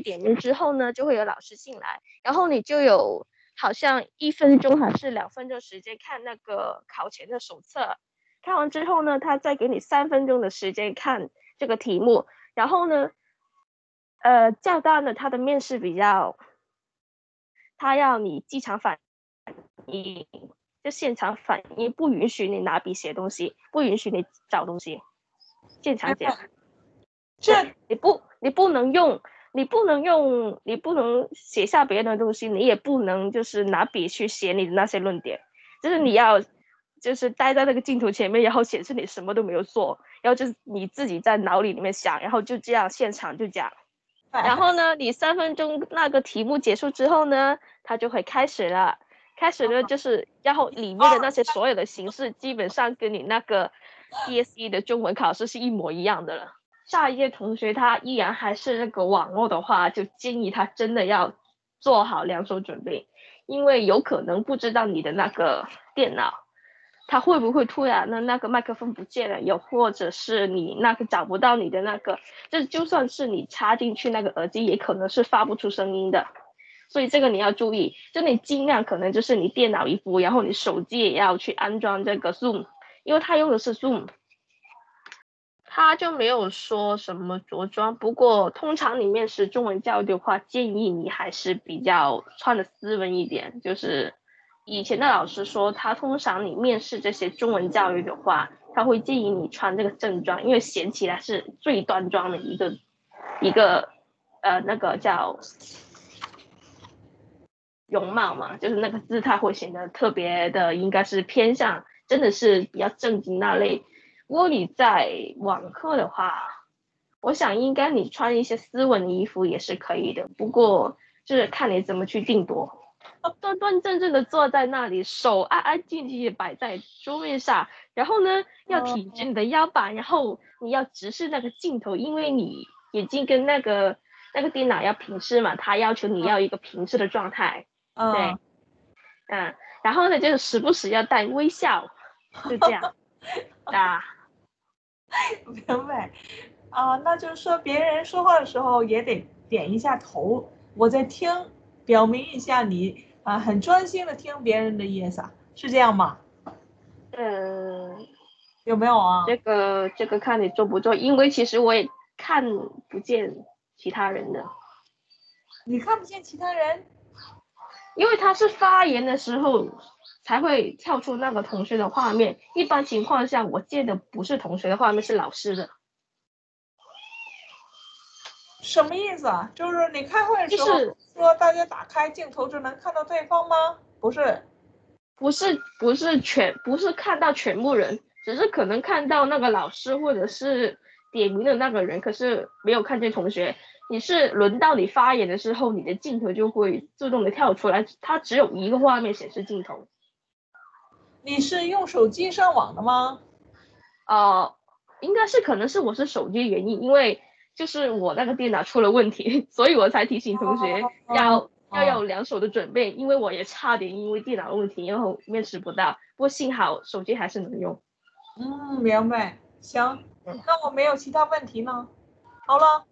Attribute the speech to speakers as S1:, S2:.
S1: 点名之后呢，就会有老师进来，然后你就有好像一分钟还是两分钟时间看那个考前的手册，看完之后呢，他再给你三分钟的时间看这个题目，然后呢，呃，教大呢，他的面试比较，他要你即场反应，就现场反应，不允许你拿笔写东西，不允许你找东西，现场讲。这你不，你不能用，你不能用，你不能写下别人的东西，你也不能就是拿笔去写你的那些论点，就是你要，就是待在那个镜头前面，然后显示你什么都没有做，然后就是你自己在脑里里面想，然后就这样现场就讲，然后呢，你三分钟那个题目结束之后呢，它就会开始了，开始呢就是，然后里面的那些所有的形式基本上跟你那个 DSE 的中文考试是一模一样的了。下一届同学他依然还是那个网络的话，就建议他真的要做好两手准备，因为有可能不知道你的那个电脑，他会不会突然的那个麦克风不见了，又或者是你那个找不到你的那个，就就算是你插进去那个耳机，也可能是发不出声音的，所以这个你要注意，就你尽量可能就是你电脑一部，然后你手机也要去安装这个 Zoom，因为他用的是 Zoom。他就没有说什么着装，不过通常你面试中文教育的话，建议你还是比较穿的斯文一点。就是以前的老师说，他通常你面试这些中文教育的话，他会建议你穿这个正装，因为显起来是最端庄的一个一个呃那个叫容貌嘛，就是那个姿态会显得特别的，应该是偏向真的是比较正经那类。如果你在网课的话，我想应该你穿一些斯文的衣服也是可以的。不过就是看你怎么去定夺，端端正正的坐在那里，手安安静静的摆在桌面上，然后呢要挺直你的腰板，然后你要直视那个镜头，因为你眼睛跟那个那个电脑要平视嘛，他要求你要一个平视的状态。对，嗯，然后呢就是时不时要带微笑，就这样 啊。
S2: 明白啊，那就是说别人说话的时候也得点一下头，我在听，表明一下你啊很专心的听别人的意思，是这样吗？
S1: 嗯，
S2: 有没有啊？
S1: 这个这个看你做不做，因为其实我也看不见其他人的。
S2: 你看不见其他人？
S1: 因为他是发言的时候。才会跳出那个同学的画面。一般情况下，我见的不是同学的画面，是老师的。
S2: 什么意思啊？就是你开会的时候说大家打开镜头就能看到对方吗？不是，
S1: 不是，不是全，不是看到全部人，只是可能看到那个老师或者是点名的那个人，可是没有看见同学。你是轮到你发言的时候，你的镜头就会自动的跳出来，它只有一个画面显示镜头。
S2: 你是用手机上网的吗？
S1: 呃，应该是，可能是我是手机原因，因为就是我那个电脑出了问题，所以我才提醒同学要、哦、要有两手的准备，因为我也差点因为电脑问题然后面试不到，不过幸好手机还是能用。
S2: 嗯，明白。行，那我没有其他问题呢。好了，